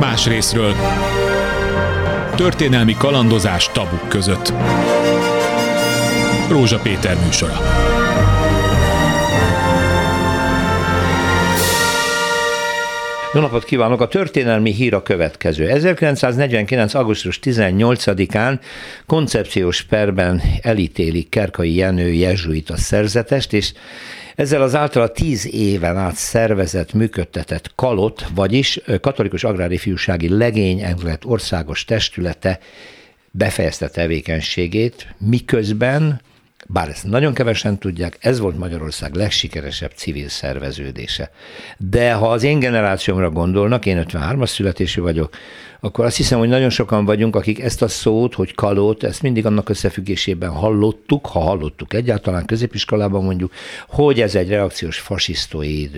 Más részről történelmi kalandozás tabuk között. Rózsa Péter műsora. Jó napot kívánok! A történelmi hír a következő. 1949. augusztus 18-án koncepciós perben elítélik Kerkai Jenő jezsuita szerzetest, és ezzel az általa tíz éven át szervezett, működtetett kalot, vagyis katolikus agrári fiúsági legény országos testülete befejezte tevékenységét, miközben bár ezt nagyon kevesen tudják, ez volt Magyarország legsikeresebb civil szerveződése. De ha az én generációmra gondolnak, én 53-as születésű vagyok, akkor azt hiszem, hogy nagyon sokan vagyunk, akik ezt a szót, hogy kalót, ezt mindig annak összefüggésében hallottuk, ha hallottuk egyáltalán középiskolában mondjuk, hogy ez egy reakciós fasisztoid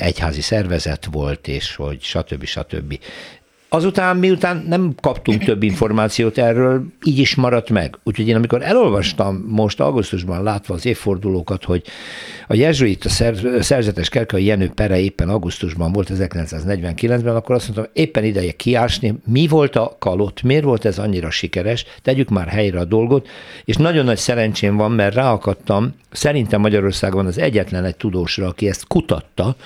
egyházi szervezet volt, és hogy stb. stb. Azután, miután nem kaptunk több információt erről, így is maradt meg. Úgyhogy én amikor elolvastam most augusztusban látva az évfordulókat, hogy a jezsuit, a szerzetes Kerkai Jenő pere éppen augusztusban volt 1949-ben, akkor azt mondtam, éppen ideje kiásni, mi volt a kalott, miért volt ez annyira sikeres, tegyük már helyre a dolgot, és nagyon nagy szerencsém van, mert ráakadtam, szerintem Magyarországon az egyetlen egy tudósra, aki ezt kutatta,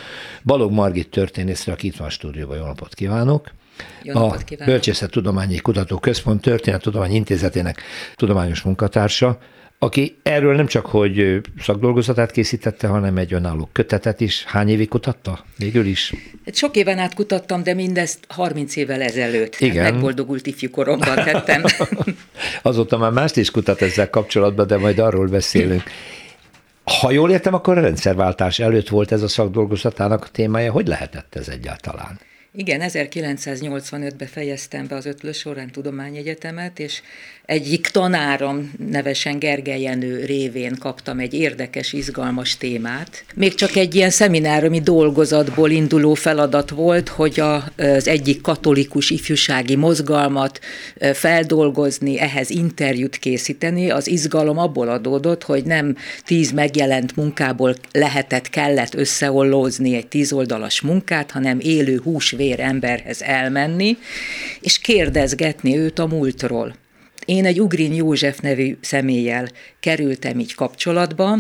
Balog Margit történészre, aki itt van a stúdióban, jó napot kívánok! A Bölcsészet Tudományi Kutatóközpont Történettudományi Intézetének tudományos munkatársa, aki erről nem csak, hogy szakdolgozatát készítette, hanem egy önálló kötetet is. Hány évig kutatta? Végül is? Hát sok éven át kutattam, de mindezt 30 évvel ezelőtt. Igen. Megboldogult ifjú koromban tettem. Azóta már mást is kutat ezzel kapcsolatban, de majd arról beszélünk. Ha jól értem, akkor a rendszerváltás előtt volt ez a szakdolgozatának a témája. Hogy lehetett ez egyáltalán? Igen, 1985-ben fejeztem be az Ötlös Során Tudományegyetemet, és egyik tanárom, nevesen Gergely Jenő révén kaptam egy érdekes, izgalmas témát. Még csak egy ilyen szemináromi dolgozatból induló feladat volt, hogy az egyik katolikus ifjúsági mozgalmat feldolgozni, ehhez interjút készíteni. Az izgalom abból adódott, hogy nem tíz megjelent munkából lehetett, kellett összeollózni egy tízoldalas munkát, hanem élő húsvér emberhez elmenni, és kérdezgetni őt a múltról. Én egy Ugrin József nevű személlyel kerültem így kapcsolatba,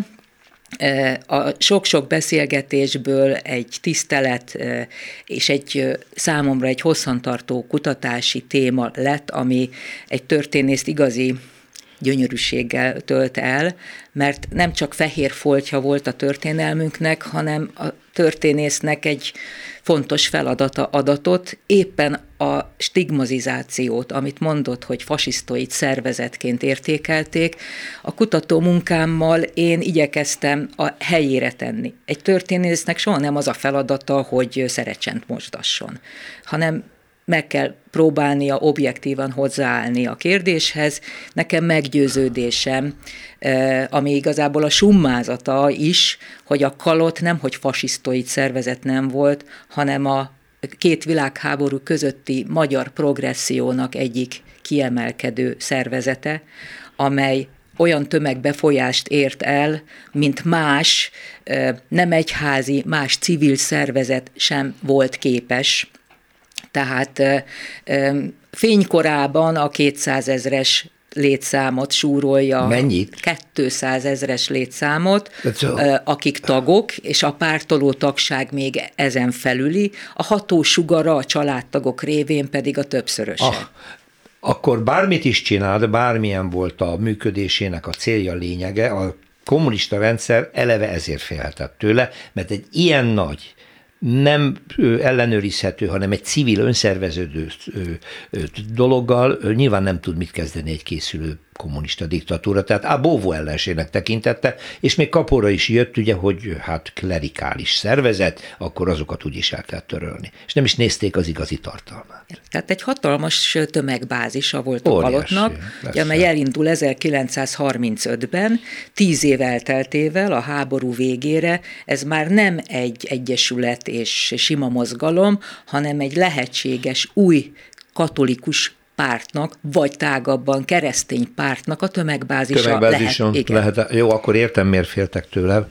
e, a sok-sok beszélgetésből egy tisztelet e, és egy számomra egy hosszantartó kutatási téma lett, ami egy történészt igazi gyönyörűséggel tölt el, mert nem csak fehér foltja volt a történelmünknek, hanem a történésznek egy fontos feladata adatot, éppen a stigmatizációt, amit mondott, hogy fasisztoid szervezetként értékelték, a kutató munkámmal én igyekeztem a helyére tenni. Egy történésznek soha nem az a feladata, hogy szerecsent mosdasson, hanem meg kell próbálnia objektívan hozzáállni a kérdéshez. Nekem meggyőződésem, eh, ami igazából a summázata is, hogy a kalot nem hogy fasisztoid szervezet nem volt, hanem a két világháború közötti magyar progressziónak egyik kiemelkedő szervezete, amely olyan tömegbefolyást ért el, mint más eh, nem egyházi, más civil szervezet sem volt képes tehát fénykorában a 200 ezres létszámot súrolja. Mennyit? 200 ezres létszámot, akik tagok, és a pártoló tagság még ezen felüli, a hatósugara a családtagok révén pedig a többszöröse. Ah, akkor bármit is csinált, bármilyen volt a működésének a célja, lényege, a kommunista rendszer eleve ezért félhetett tőle, mert egy ilyen nagy nem ellenőrizhető, hanem egy civil, önszerveződő dologgal nyilván nem tud mit kezdeni egy készülő kommunista diktatúra, tehát a Bóvó ellenségnek tekintette, és még kapóra is jött, ugye, hogy hát klerikális szervezet, akkor azokat úgyis el kell törölni. És nem is nézték az igazi tartalmát. Tehát egy hatalmas tömegbázisa volt a Palotnak, amely elindul 1935-ben, tíz év elteltével a háború végére, ez már nem egy egyesület és sima mozgalom, hanem egy lehetséges új katolikus pártnak, vagy tágabban keresztény pártnak a tömegbázisa, Tömegbázison lehet. Igen. lehet. Jó, akkor értem, miért féltek tőle.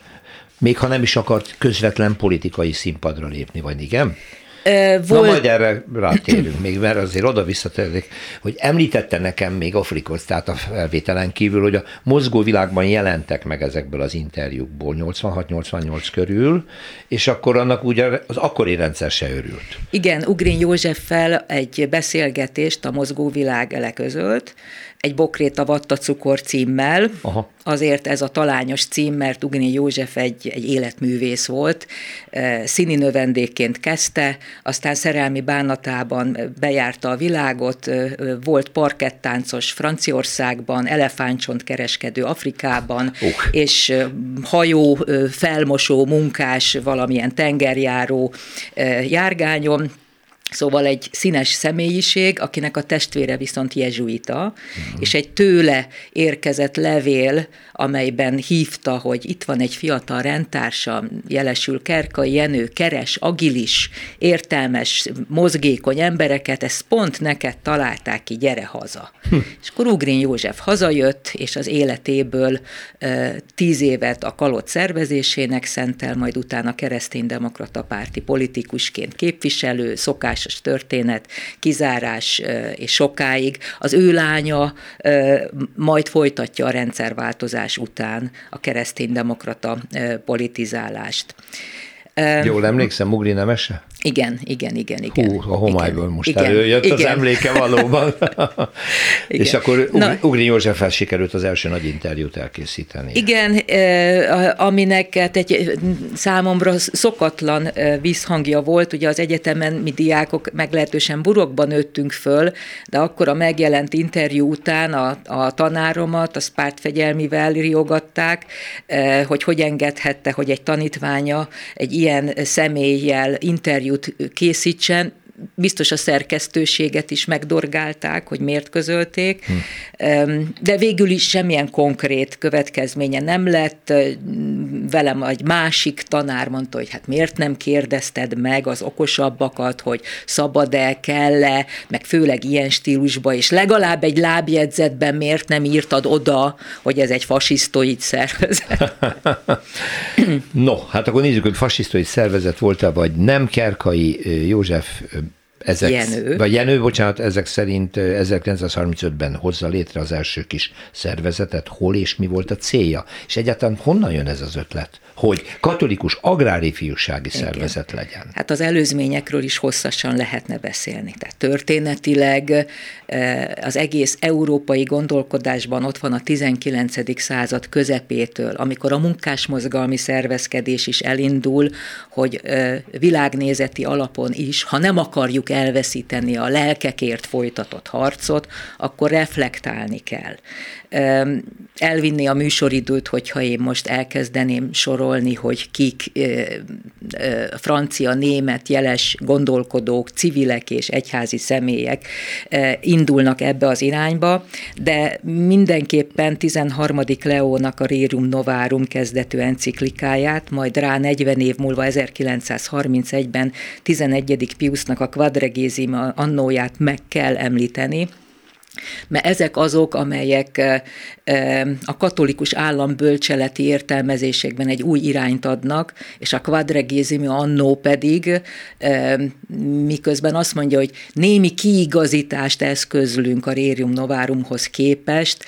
Még ha nem is akart közvetlen politikai színpadra lépni, vagy igen? Volt... Na majd erre rátérünk még, mert azért oda visszatérnék, hogy említette nekem még Afrikot, tehát a felvételen kívül, hogy a mozgó világban jelentek meg ezekből az interjúkból 86-88 körül, és akkor annak ugye az akkori rendszer se örült. Igen, Ugrin Józseffel egy beszélgetést a mozgó világ eleközölt, egy Bokréta Vatta cukor címmel. Aha. Azért ez a talányos cím, mert Ugni József egy, egy életművész volt. Színi növendékként kezdte, aztán szerelmi bánatában bejárta a világot, volt parkettáncos Franciaországban, elefántcsont kereskedő Afrikában, uh. és hajó, felmosó, munkás, valamilyen tengerjáró járgányon Szóval egy színes személyiség, akinek a testvére viszont jezsuita, uh-huh. és egy tőle érkezett levél, amelyben hívta, hogy itt van egy fiatal rendtársa, jelesül Kerkai Jenő, keres, agilis, értelmes, mozgékony embereket, ezt pont neked találták ki, gyere haza. Hm. És akkor Ugrin József hazajött, és az életéből uh, tíz évet a kalott szervezésének szentel, majd utána kereszténydemokrata párti politikusként képviselő, szokás szokásos történet, kizárás és sokáig. Az ő lánya majd folytatja a rendszerváltozás után a kereszténydemokrata politizálást. Jól emlékszem, Mugri Nemese? Igen, igen, igen, igen. Hú, a homályból igen, most igen, előjött igen. az emléke valóban. és akkor Na, Ugri Józseffel sikerült az első nagy interjút elkészíteni. Igen, aminek hát egy számomra szokatlan vízhangja volt, ugye az egyetemen mi diákok meglehetősen burokban nőttünk föl, de akkor a megjelent interjú után a, a tanáromat, a pártfegyelmivel riogatták, hogy hogy engedhette, hogy egy tanítványa egy ilyen személlyel interjú interjút készítsen, biztos a szerkesztőséget is megdorgálták, hogy miért közölték, hm. de végül is semmilyen konkrét következménye nem lett. Velem egy másik tanár mondta, hogy hát miért nem kérdezted meg az okosabbakat, hogy szabad-e, kell-e, meg főleg ilyen stílusba, és legalább egy lábjegyzetben miért nem írtad oda, hogy ez egy fasisztoid szervezet. no, hát akkor nézzük, hogy fasisztoid szervezet volt-e, vagy nem Kerkai József ezek, Jenő. Vagy Jenő, bocsánat, ezek szerint 1935-ben hozza létre az első kis szervezetet, hol és mi volt a célja, és egyáltalán honnan jön ez az ötlet? Hogy katolikus agrári fiúsági Igen. szervezet legyen. Hát az előzményekről is hosszasan lehetne beszélni. Tehát történetileg eh, az egész európai gondolkodásban ott van a 19. század közepétől, amikor a munkásmozgalmi szervezkedés is elindul, hogy eh, világnézeti alapon is, ha nem akarjuk elveszíteni a lelkekért folytatott harcot, akkor reflektálni kell elvinni a műsoridőt, hogyha én most elkezdeném sorolni, hogy kik francia, német, jeles gondolkodók, civilek és egyházi személyek indulnak ebbe az irányba, de mindenképpen 13. Leónak a Rerum Novarum kezdetű enciklikáját, majd rá 40 év múlva 1931-ben 11. Piusnak a Quadregésima annóját meg kell említeni, mert ezek azok, amelyek a katolikus állam bölcseleti értelmezésekben egy új irányt adnak, és a quadregésimi annó pedig miközben azt mondja, hogy némi kiigazítást eszközlünk a Rérium Novárumhoz képest,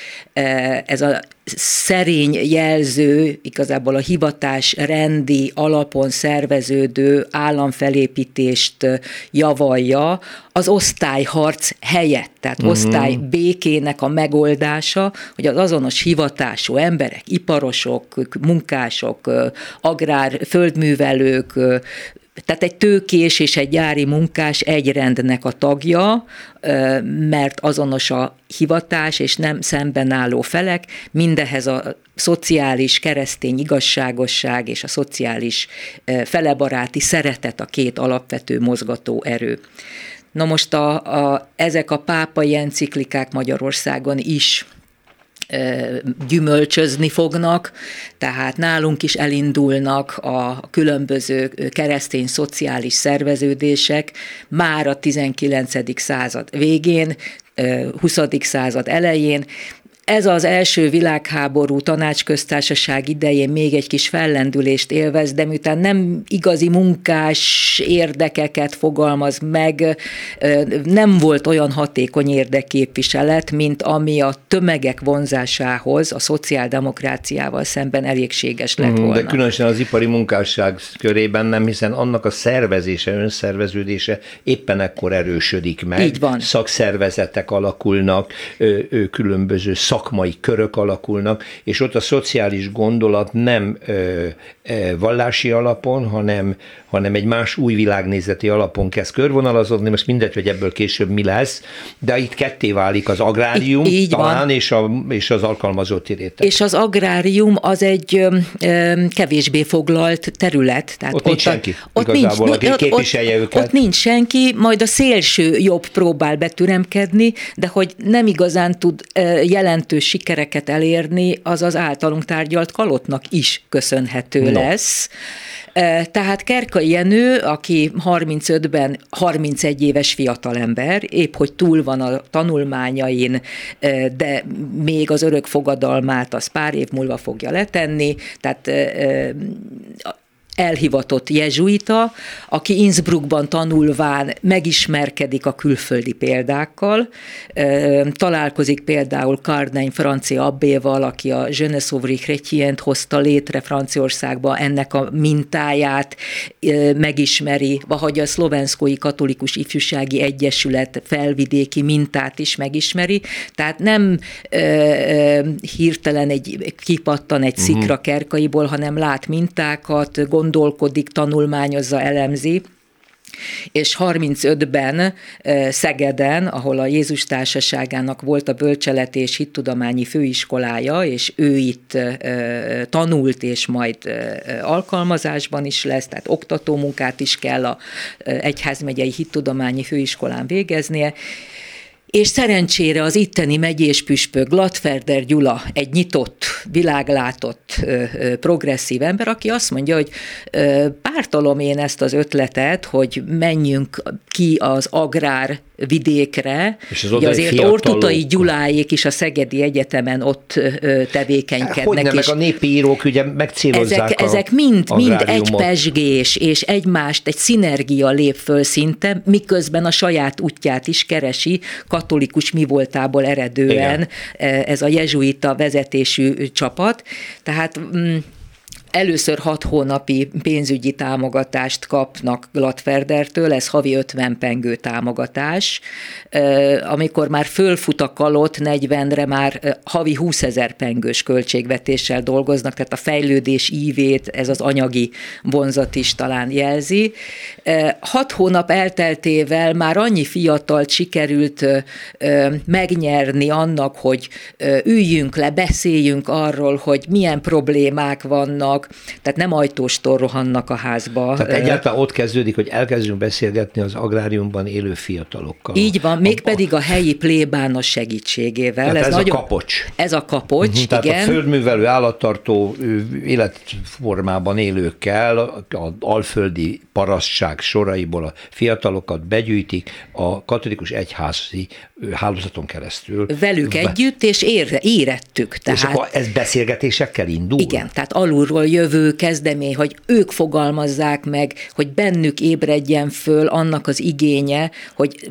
ez a szerény jelző, igazából a hivatás rendi alapon szerveződő államfelépítést javalja az osztályharc helyett, tehát uh-huh. osztály békének a megoldása, hogy az azonos hivatású emberek, iparosok, munkások, agrár, földművelők, tehát egy tőkés és egy gyári munkás egy rendnek a tagja, mert azonos a hivatás és nem szemben álló felek, mindehez a szociális keresztény igazságosság és a szociális felebaráti szeretet a két alapvető mozgató erő. Na most a, a, ezek a pápai enciklikák Magyarországon is gyümölcsözni fognak, tehát nálunk is elindulnak a különböző keresztény szociális szerveződések már a 19. század végén, 20. század elején, ez az első világháború tanácsköztársaság idején még egy kis fellendülést élvez, de miután nem igazi munkás érdekeket fogalmaz meg, nem volt olyan hatékony érdekképviselet, mint ami a tömegek vonzásához a szociáldemokráciával szemben elégséges lett volna. De különösen az ipari munkásság körében nem, hiszen annak a szervezése, önszerveződése éppen ekkor erősödik meg. Így van. Szakszervezetek alakulnak, különböző szakmai körök alakulnak, és ott a szociális gondolat nem vallási alapon, hanem, hanem egy más új világnézeti alapon kezd körvonalazódni, most mindegy, hogy ebből később mi lesz, de itt ketté válik az agrárium így, így talán, van. És, a, és az alkalmazott réteg. És az agrárium az egy ö, kevésbé foglalt terület. Tehát ott, ott nincs senki, ott igazából, nincs, aki képviselje ott, őket. Ott nincs senki, majd a szélső jobb próbál betüremkedni, de hogy nem igazán tud jelentős sikereket elérni, az az általunk tárgyalt kalotnak is köszönhető no. lesz. Tehát Kerkai Jenő, aki 35-ben 31 éves fiatalember, épp hogy túl van a tanulmányain, de még az örök fogadalmát az pár év múlva fogja letenni, tehát elhivatott jezsuita, aki Innsbruckban tanulván megismerkedik a külföldi példákkal, találkozik például Cardain francia abbéval, aki a Je ne Chrétient hozta létre Franciaországba, ennek a mintáját megismeri, vagy a szlovenszkói katolikus ifjúsági egyesület felvidéki mintát is megismeri, tehát nem hirtelen egy kipattan egy szikra mhm. kerkaiból, hanem lát mintákat, gond gondolkodik, tanulmányozza, elemzi, és 35-ben Szegeden, ahol a Jézus Társaságának volt a bölcselet és hittudományi főiskolája, és ő itt tanult, és majd alkalmazásban is lesz, tehát oktatómunkát is kell a Egyházmegyei Hittudományi Főiskolán végeznie, és szerencsére az itteni megyés püspök Glatferder Gyula egy nyitott, világlátott, progresszív ember, aki azt mondja, hogy pártolom én ezt az ötletet, hogy menjünk ki az agrár vidékre. És az azért fiatalok. Ortutai Gyuláék is a Szegedi Egyetemen ott tevékenykednek. Hogy nem, meg a népi írók ugye megcélozzák Ezek, ezek mind, mind egy pesgés, és egymást, egy szinergia lép föl szinte, miközben a saját útját is keresi, katolikus mi voltából eredően Igen. ez a jezsuita vezetésű csapat. Tehát mm, Először hat hónapi pénzügyi támogatást kapnak Glatferdertől, ez havi 50 pengő támogatás. Amikor már fölfut a kalott 40-re, már havi 20 ezer pengős költségvetéssel dolgoznak, tehát a fejlődés ívét ez az anyagi vonzat is talán jelzi. Hat hónap elteltével már annyi fiatalt sikerült megnyerni annak, hogy üljünk le, beszéljünk arról, hogy milyen problémák vannak, vannak, tehát nem ajtóstól rohannak a házba. Tehát egyáltalán ott kezdődik, hogy elkezdünk beszélgetni az agráriumban élő fiatalokkal. Így van, mégpedig a helyi plébános segítségével. Tehát ez, ez nagyon, a kapocs. Ez a kapocs, uh-huh, tehát igen. a földművelő, állattartó életformában élőkkel, a alföldi parasztság soraiból a fiatalokat begyűjtik a katolikus egyházi hálózaton keresztül. Velük együtt, és ére, érettük. Tehát, és akkor ez beszélgetésekkel indul? Igen, tehát alulról jövő kezdemény, hogy ők fogalmazzák meg, hogy bennük ébredjen föl annak az igénye, hogy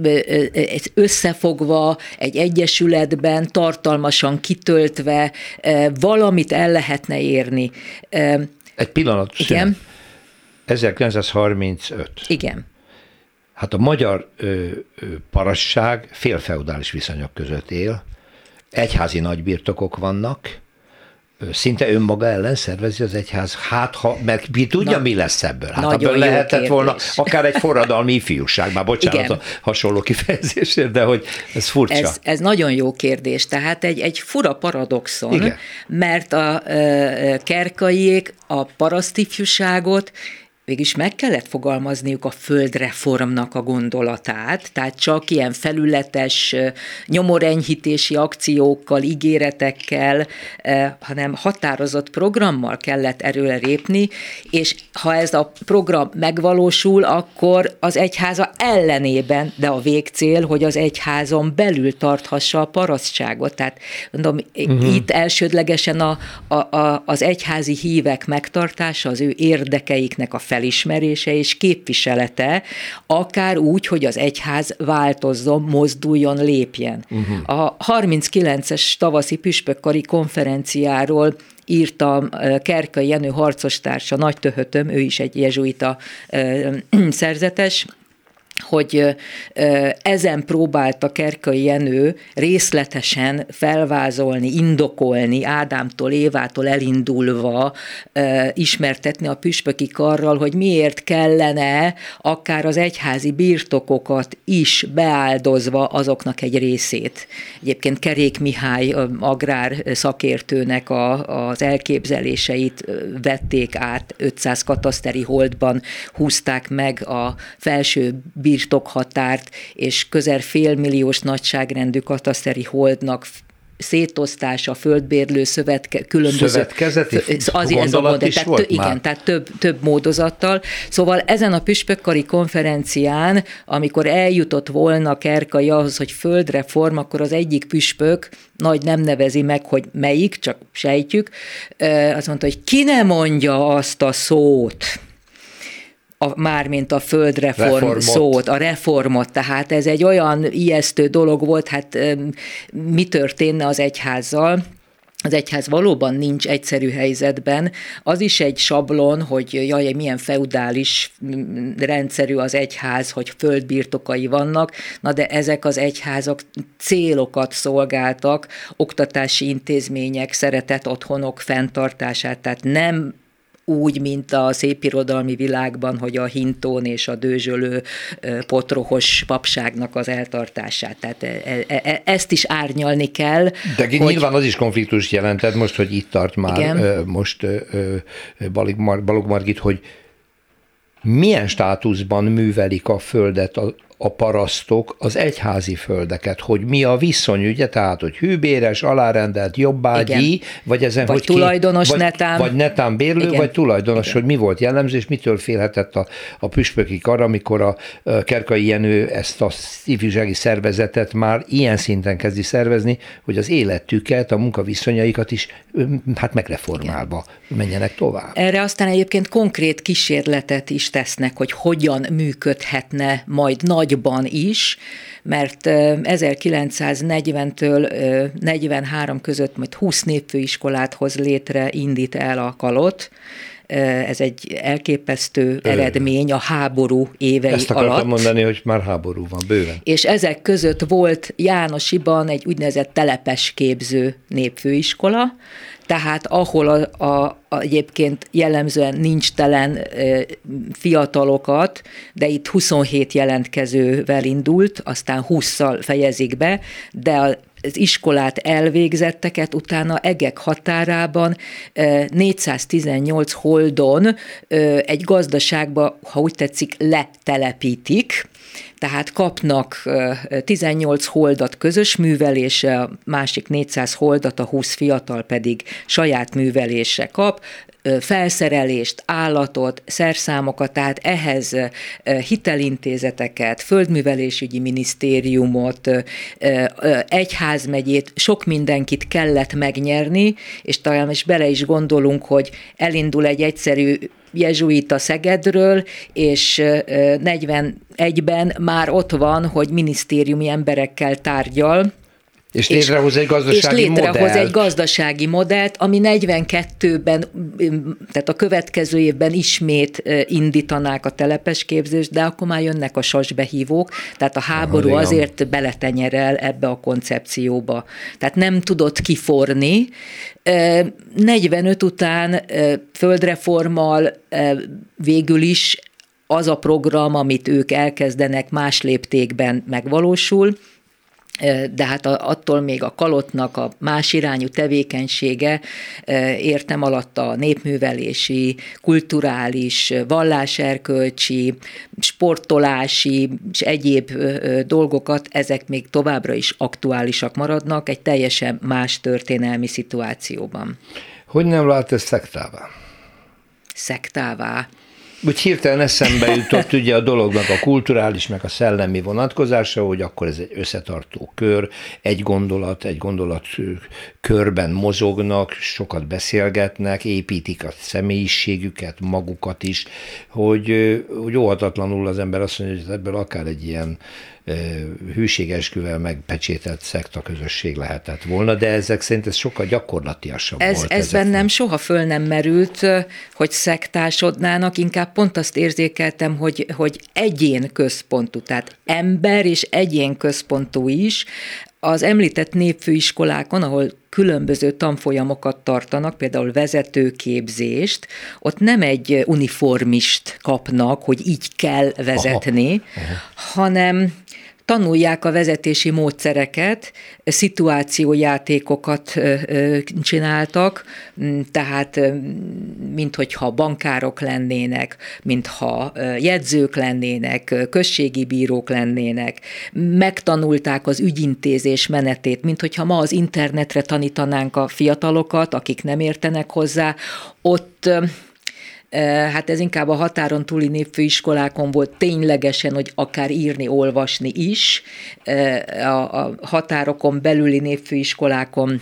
összefogva egy egyesületben, tartalmasan kitöltve valamit el lehetne érni. Egy pillanat. Igen. 1935. Igen. Hát a magyar ö, ö, parasság félfeudális viszonyok között él, egyházi nagybirtokok vannak, szinte önmaga ellen szervezi az egyház. Hát, ha, mert mi tudja, Na, mi lesz ebből? Hát ebből lehetett kérdés. volna akár egy forradalmi ifjúság, már bocsánat Igen. a hasonló kifejezésért, de hogy ez furcsa. Ez, ez nagyon jó kérdés. Tehát egy, egy fura paradoxon, Igen. mert a e, kerkaiék a parasztifjúságot végülis meg kellett fogalmazniuk a földreformnak a gondolatát, tehát csak ilyen felületes nyomorenyhítési akciókkal, ígéretekkel, hanem határozott programmal kellett erőre lépni, és ha ez a program megvalósul, akkor az egyháza ellenében, de a végcél, hogy az egyházon belül tarthassa a parasztságot. Tehát mondom, uh-huh. itt elsődlegesen a, a, a, az egyházi hívek megtartása, az ő érdekeiknek a fel felismerése és képviselete, akár úgy, hogy az egyház változzon, mozduljon, lépjen. Uh-huh. A 39-es tavaszi püspökkari konferenciáról írta Kerkai Jenő harcostársa, nagy töhötöm, ő is egy jezsuita szerzetes, hogy ezen próbálta Kerkai Jenő részletesen felvázolni, indokolni, Ádámtól, Évától elindulva ismertetni a püspöki karral, hogy miért kellene akár az egyházi birtokokat is beáldozva azoknak egy részét. Egyébként Kerék Mihály agrár szakértőnek a, az elképzeléseit vették át, 500 kataszteri holdban húzták meg a felső birtokhatárt, és közel félmilliós nagyságrendű kataszteri holdnak szétosztása, földbérlő szövetke, különböző... Szövetkezeti az ez a modell, is tehát, volt igen, már? tehát több, több módozattal. Szóval ezen a püspökkari konferencián, amikor eljutott volna Kerkai ahhoz, hogy földreform, akkor az egyik püspök, nagy nem nevezi meg, hogy melyik, csak sejtjük, azt mondta, hogy ki ne mondja azt a szót, a, mármint a földreform reformot. szót, a reformot, tehát ez egy olyan ijesztő dolog volt, hát mi történne az egyházzal, az egyház valóban nincs egyszerű helyzetben. Az is egy sablon, hogy jaj, milyen feudális rendszerű az egyház, hogy földbirtokai vannak, na de ezek az egyházak célokat szolgáltak, oktatási intézmények, szeretett otthonok fenntartását, tehát nem úgy, mint a szépirodalmi világban, hogy a hintón és a dőzsölő potrohos papságnak az eltartását. Tehát e, e, e, ezt is árnyalni kell. De hogy... nyilván az is konfliktus jelentett most, hogy itt tart már Igen. most Balog Margit, hogy milyen státuszban művelik a földet a parasztok az egyházi földeket, hogy mi a viszony, ugye, tehát, hogy hűbéres, alárendelt, jobbágyi, Igen. vagy ezen, vagy hogy tulajdonos ki, vagy, netán. Vagy netán bérlő, Igen. vagy tulajdonos, Igen. hogy mi volt jellemző, és mitől félhetett a, a püspöki kar, amikor a, a Kerkai Jenő ezt a ifjúsági szervezetet már ilyen szinten kezdi szervezni, hogy az életüket, a munkaviszonyaikat is hát megreformálva Igen. menjenek tovább. Erre aztán egyébként konkrét kísérletet is tesznek, hogy hogyan működhetne majd nagy nagyban is, mert 1940-től 43 között majd 20 népfőiskolát hoz létre, indít el a kalot, ez egy elképesztő eredmény a háború évei Ezt akartam alatt. mondani, hogy már háború van, bőven. És ezek között volt Jánosiban egy úgynevezett telepes képző népfőiskola, tehát ahol a, a, a, egyébként jellemzően nincs telen e, fiatalokat, de itt 27 jelentkezővel indult, aztán 20-szal fejezik be, de a az iskolát elvégzetteket utána egek határában 418 holdon egy gazdaságba, ha úgy tetszik, letelepítik, tehát kapnak 18 holdat közös művelése, másik 400 holdat, a 20 fiatal pedig saját művelése kap, felszerelést, állatot, szerszámokat, tehát ehhez hitelintézeteket, földművelésügyi minisztériumot, egyházmegyét, sok mindenkit kellett megnyerni, és talán is bele is gondolunk, hogy elindul egy egyszerű jezsuita Szegedről, és 41-ben már ott van, hogy minisztériumi emberekkel tárgyal, és létrehoz egy gazdasági és létrehoz modellt. egy gazdasági modellt, ami 42-ben, tehát a következő évben ismét indítanák a telepes képzést, de akkor már jönnek a sasbehívók, tehát a háború Aha, azért beletenyerel ebbe a koncepcióba. Tehát nem tudott kiforni. 45 után földreformal végül is az a program, amit ők elkezdenek más léptékben megvalósul, de hát attól még a kalotnak a más irányú tevékenysége értem alatt a népművelési, kulturális, valláserkölcsi, sportolási és egyéb dolgokat, ezek még továbbra is aktuálisak maradnak egy teljesen más történelmi szituációban. Hogy nem vált ez szektává? Szektává? Úgy hirtelen eszembe jutott ugye a dolognak a kulturális, meg a szellemi vonatkozása, hogy akkor ez egy összetartó kör, egy gondolat, egy gondolat körben mozognak, sokat beszélgetnek, építik a személyiségüket, magukat is, hogy, hogy óhatatlanul az ember azt mondja, hogy ebből akár egy ilyen hűségesküvel megpecsételt szekta közösség lehetett volna, de ezek szerint ez sokkal gyakorlatiasabb ez, volt. Ez bennem soha föl nem merült, hogy szektásodnának, inkább pont azt érzékeltem, hogy, hogy egyén központú, tehát ember és egyén központú is, az említett népfőiskolákon, ahol különböző tanfolyamokat tartanak, például vezetőképzést, ott nem egy uniformist kapnak, hogy így kell vezetni, aha, aha. hanem tanulják a vezetési módszereket, szituációjátékokat csináltak, tehát minthogyha bankárok lennének, mintha jegyzők lennének, községi bírók lennének, megtanulták az ügyintézés menetét, minthogyha ma az internetre tanítanánk a fiatalokat, akik nem értenek hozzá, ott hát ez inkább a határon túli népfőiskolákon volt ténylegesen, hogy akár írni, olvasni is. A határokon belüli népfőiskolákon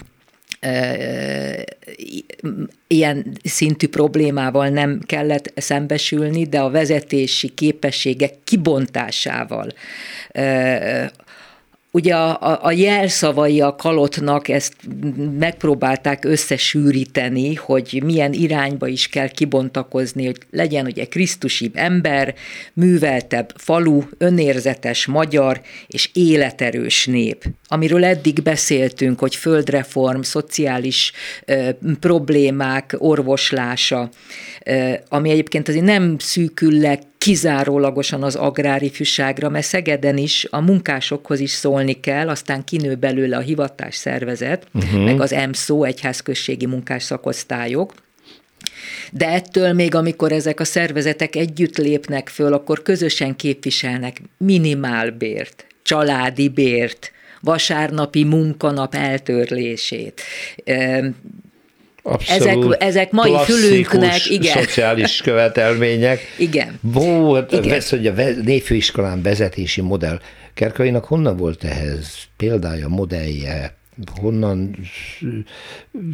ilyen szintű problémával nem kellett szembesülni, de a vezetési képességek kibontásával Ugye a, a, a jelszavai a kalotnak ezt megpróbálták összesűríteni, hogy milyen irányba is kell kibontakozni, hogy legyen ugye Krisztusi ember, műveltebb falu, önérzetes magyar és életerős nép. Amiről eddig beszéltünk, hogy földreform, szociális ö, problémák orvoslása, ö, ami egyébként azért nem szűkül le kizárólagosan az agrárifűságra, mert Szegeden is a munkásokhoz is szólni kell, aztán kinő belőle a hivatás szervezet, uh-huh. meg az EMSZO, egyházközségi munkás szakosztályok, de ettől még, amikor ezek a szervezetek együtt lépnek föl, akkor közösen képviselnek minimálbért, családi bért, vasárnapi munkanap eltörlését, Abszolút ezek, ezek mai fülünknek, igen. szociális követelmények. igen. Volt, igen. Vesz, hogy a névfőiskolán vezetési modell. Kerkainak honnan volt ehhez példája, modellje, honnan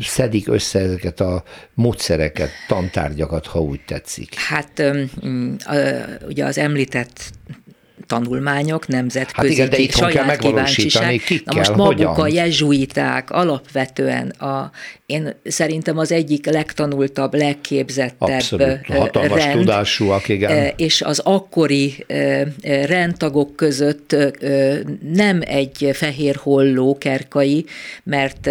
szedik össze ezeket a módszereket, tantárgyakat, ha úgy tetszik? Hát ugye az említett tanulmányok, nemzetközi hát igen, saját kíváncsiság. Na most maguk hogyan? a jezsuiták alapvetően a, én szerintem az egyik legtanultabb, legképzettebb Abszolút, hatalmas rend, tudásúak, igen. És az akkori rendtagok között nem egy fehér holló kerkai, mert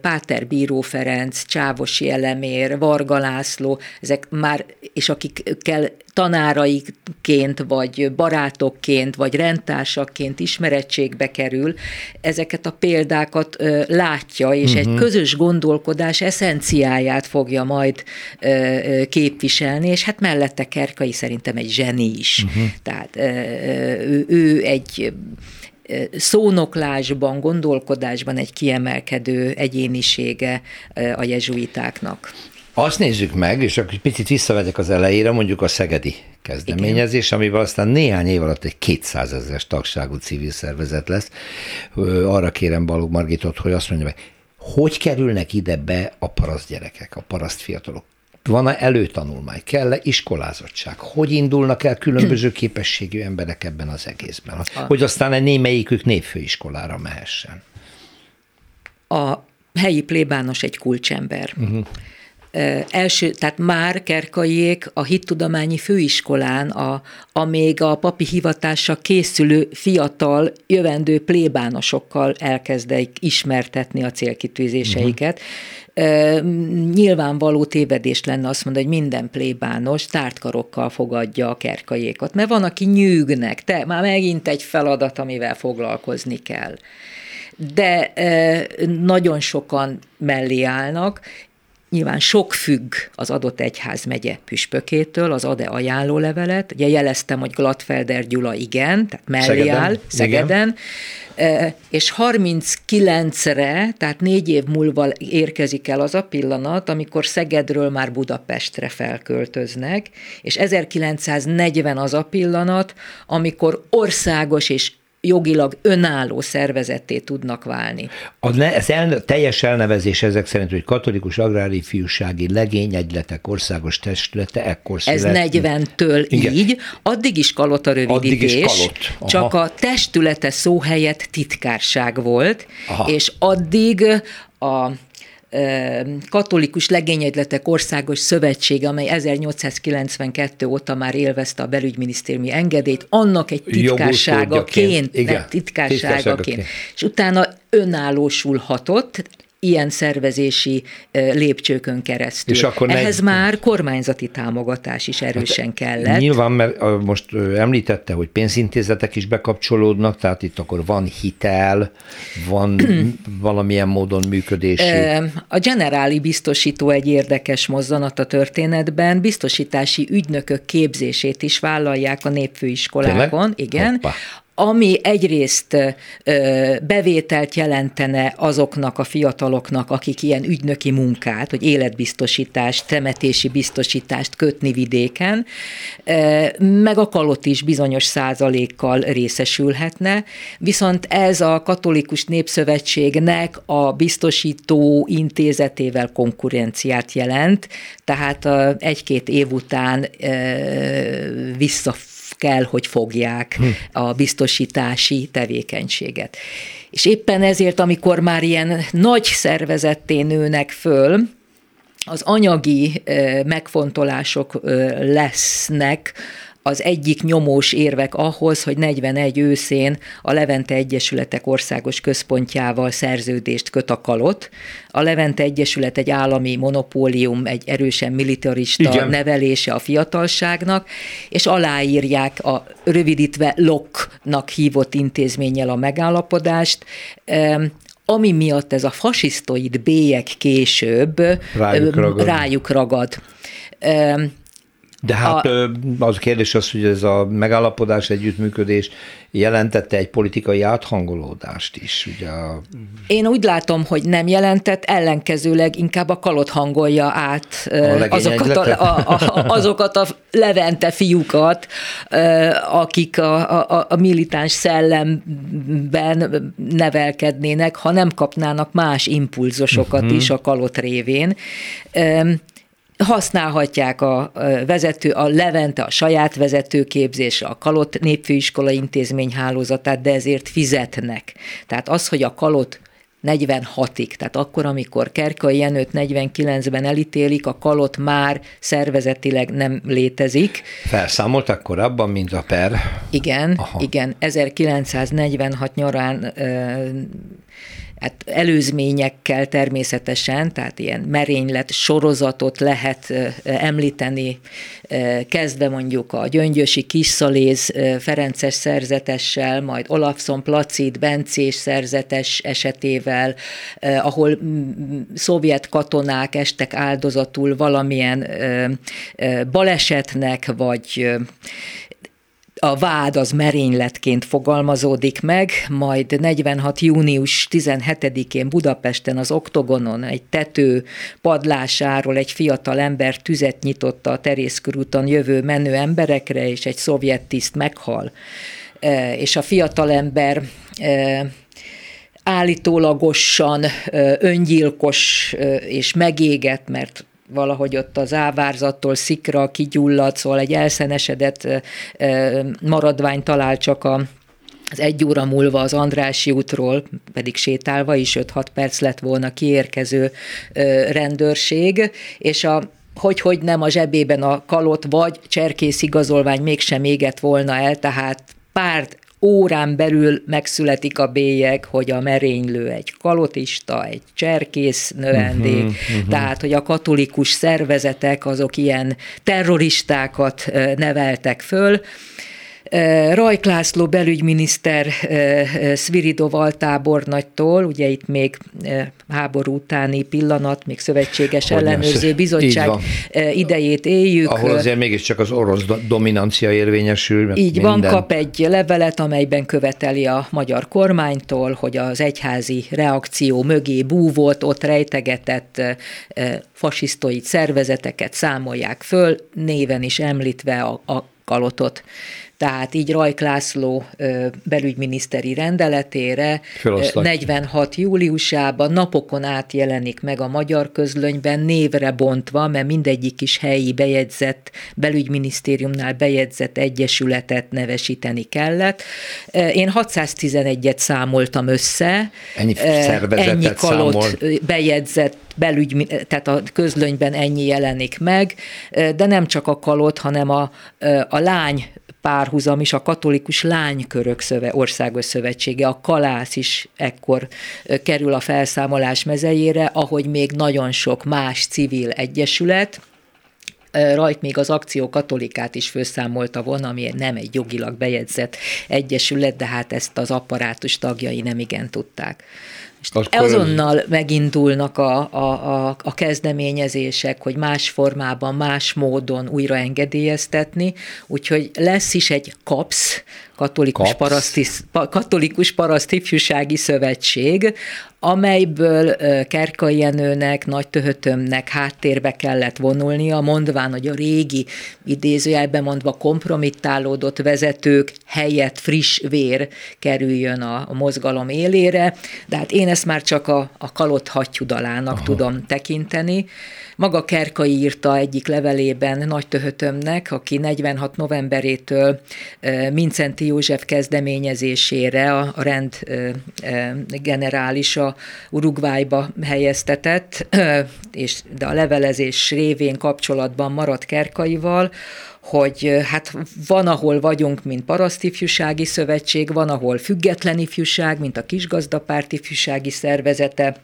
Páter Bíró Ferenc, Csávosi Elemér, Varga László, ezek már, és akikkel tanáraiként, vagy barátokként, vagy rendtársaként ismerettségbe kerül, ezeket a példákat ö, látja, és uh-huh. egy mhm. közös gondolkodás eszenciáját fogja majd ö, ö, képviselni, és hát mellette Kerkai szerintem egy zseni is. Uh-huh. Tehát ö, ő, ő egy szónoklásban, gondolkodásban egy kiemelkedő egyénisége a jezsuitáknak. Azt nézzük meg, és akkor picit visszavezek az elejére, mondjuk a szegedi kezdeményezés, Igen. amivel aztán néhány év alatt egy 200 ezeres tagságú civil szervezet lesz. Arra kérem Balog Margitot, hogy azt mondja meg, hogy kerülnek ide be a paraszt gyerekek, a paraszt fiatalok? Van-e előtanulmány? Kell-e iskolázottság? Hogy indulnak el különböző képességű emberek ebben az egészben? Hogy aztán egy némelyikük névfőiskolára mehessen? A helyi plébános egy kulcsember. Uh-huh első, tehát már Kerkaiék a hittudományi főiskolán, a, a még a papi hivatásra készülő fiatal, jövendő plébánosokkal elkezdeik ismertetni a célkitűzéseiket. Uh-huh. Nyilvánvaló tévedés lenne azt mondani, hogy minden plébános tártkarokkal fogadja a kerkaiékat, mert van, aki nyűgnek, te már megint egy feladat, amivel foglalkozni kell de nagyon sokan mellé állnak, Nyilván sok függ az adott egyház megye püspökétől, az ad-e ajánlólevelet. Ugye jeleztem, hogy Gladfelder Gyula igen, tehát mellé Szegeden. áll, Szegeden. Igen. És 39-re, tehát négy év múlva érkezik el az a pillanat, amikor Szegedről már Budapestre felköltöznek, és 1940 az a pillanat, amikor országos és jogilag önálló szervezetté tudnak válni. A ne, ez el, teljes elnevezés ezek szerint, hogy katolikus agrári fiúsági legényegyletek országos testülete ekkor Ez 40-től így, addig is kalott a rövidítés, addig is kalott. csak a testülete szó helyett titkárság volt, Aha. és addig a katolikus legényegyletek országos szövetsége, amely 1892 óta már élvezte a belügyminisztériumi engedélyt, annak egy titkárságaként, titkárságaként, titkárságaként. és utána önállósulhatott, ilyen szervezési lépcsőkön keresztül. És akkor Ehhez ne... már kormányzati támogatás is erősen hát, kellett. Nyilván, mert most említette, hogy pénzintézetek is bekapcsolódnak, tehát itt akkor van hitel, van valamilyen módon működési. A generáli biztosító egy érdekes mozzanat a történetben, biztosítási ügynökök képzését is vállalják a népfőiskolákon, Tényleg? igen. Hoppa ami egyrészt bevételt jelentene azoknak a fiataloknak, akik ilyen ügynöki munkát, hogy életbiztosítást, temetési biztosítást kötni vidéken, meg a kalott is bizonyos százalékkal részesülhetne, viszont ez a katolikus népszövetségnek a biztosító intézetével konkurenciát jelent, tehát egy-két év után vissza kell, hogy fogják hm. a biztosítási tevékenységet. És éppen ezért, amikor már ilyen nagy szervezetté nőnek föl, az anyagi megfontolások lesznek, az egyik nyomós érvek ahhoz, hogy 41 őszén a Levente Egyesületek Országos Központjával szerződést köt a kalot. A Levente Egyesület egy állami monopólium, egy erősen militarista Igen. nevelése a fiatalságnak, és aláírják a rövidítve LOK-nak hívott intézménnyel a megállapodást, ami miatt ez a fasisztoid bélyek később rájuk ragad. Rájuk ragad. De hát a, az a kérdés az, hogy ez a megállapodás, együttműködés jelentette egy politikai áthangolódást is. Ugye a... Én úgy látom, hogy nem jelentett, ellenkezőleg inkább a kalot hangolja át a azokat, a, a, a, azokat a levente fiúkat, akik a, a, a militáns szellemben nevelkednének, ha nem kapnának más impulzusokat uh-huh. is a kalot révén használhatják a vezető, a Levente a saját vezetőképzés, a Kalott Népfőiskola intézmény hálózatát, de ezért fizetnek. Tehát az, hogy a Kalott 46-ig, tehát akkor, amikor Kerkai Jenőt 49-ben elítélik, a kalott már szervezetileg nem létezik. Felszámoltak korábban, mint a per? Igen, Aha. igen. 1946 nyarán hát előzményekkel természetesen, tehát ilyen merénylet sorozatot lehet említeni, kezdve mondjuk a Gyöngyösi Kisszaléz Ferences szerzetessel, majd Olafson Placid Bencés szerzetes esetével, ahol szovjet katonák estek áldozatul valamilyen balesetnek, vagy a vád az merényletként fogalmazódik meg, majd 46. június 17-én Budapesten az Oktogonon egy tető padlásáról egy fiatal ember tüzet nyitotta a Terészkörúton jövő menő emberekre, és egy szovjet tiszt meghal. E, és a fiatalember e, állítólagosan e, öngyilkos és megégett, mert valahogy ott az ávárzattól szikra kigyulladt, szóval egy elszenesedett maradvány talál csak a az egy óra múlva az Andrási útról, pedig sétálva is 5-6 perc lett volna kiérkező rendőrség, és a hogy, hogy nem a zsebében a kalot, vagy cserkész igazolvány mégsem égett volna el, tehát pár órán belül megszületik a bélyeg, hogy a merénylő egy kalotista, egy cserkész növendék, uh-huh, uh-huh. tehát hogy a katolikus szervezetek azok ilyen terroristákat neveltek föl, Rajk László belügyminiszter Sviridov altábornagytól, ugye itt még háború utáni pillanat, még szövetséges hogy ellenőrző bizottság idejét éljük. Ahol azért mégiscsak az orosz dominancia érvényesül. Így minden. van, kap egy levelet, amelyben követeli a magyar kormánytól, hogy az egyházi reakció mögé búvott, ott rejtegetett fasisztoid szervezeteket számolják föl, néven is említve a, a kalotot tehát így Rajk László belügyminiszteri rendeletére Feloszlatja. 46 júliusában napokon át jelenik meg a magyar közlönyben névre bontva, mert mindegyik is helyi bejegyzett, belügyminisztériumnál bejegyzett egyesületet nevesíteni kellett. Én 611-et számoltam össze. Ennyi szervezetet ennyi kalott számol. bejegyzett belügy, tehát a közlönyben ennyi jelenik meg, de nem csak a kalott, hanem a, a lány párhuzam is a katolikus lánykörök szöve, országos szövetsége, a kalász is ekkor kerül a felszámolás mezejére, ahogy még nagyon sok más civil egyesület, rajt még az akció katolikát is főszámolta volna, ami nem egy jogilag bejegyzett egyesület, de hát ezt az apparátus tagjai nem igen tudták. Akkor azonnal megindulnak a, a, a, a kezdeményezések, hogy más formában, más módon újra engedélyeztetni, úgyhogy lesz is egy KAPS, katolikus, paraszti, katolikus paraszt ifjúsági szövetség, amelyből Kerkai Jenőnek, Nagy Töhötömnek háttérbe kellett vonulnia, mondván, hogy a régi, idézőjelben mondva kompromittálódott vezetők helyett friss vér kerüljön a, a mozgalom élére, de hát én ezt már csak a, a kalott hattyudalának Aha. tudom tekinteni. Maga Kerkai írta egyik levelében Nagy Töhötömnek, aki 46 novemberétől Mincenti József kezdeményezésére a, a rend generálisa Uruguayba helyeztetett, és de a levelezés révén kapcsolatban maradt Kerkaival, hogy hát van, ahol vagyunk, mint parasztifjúsági szövetség, van, ahol független ifjúság, mint a kisgazdapárt ifjúsági szervezete,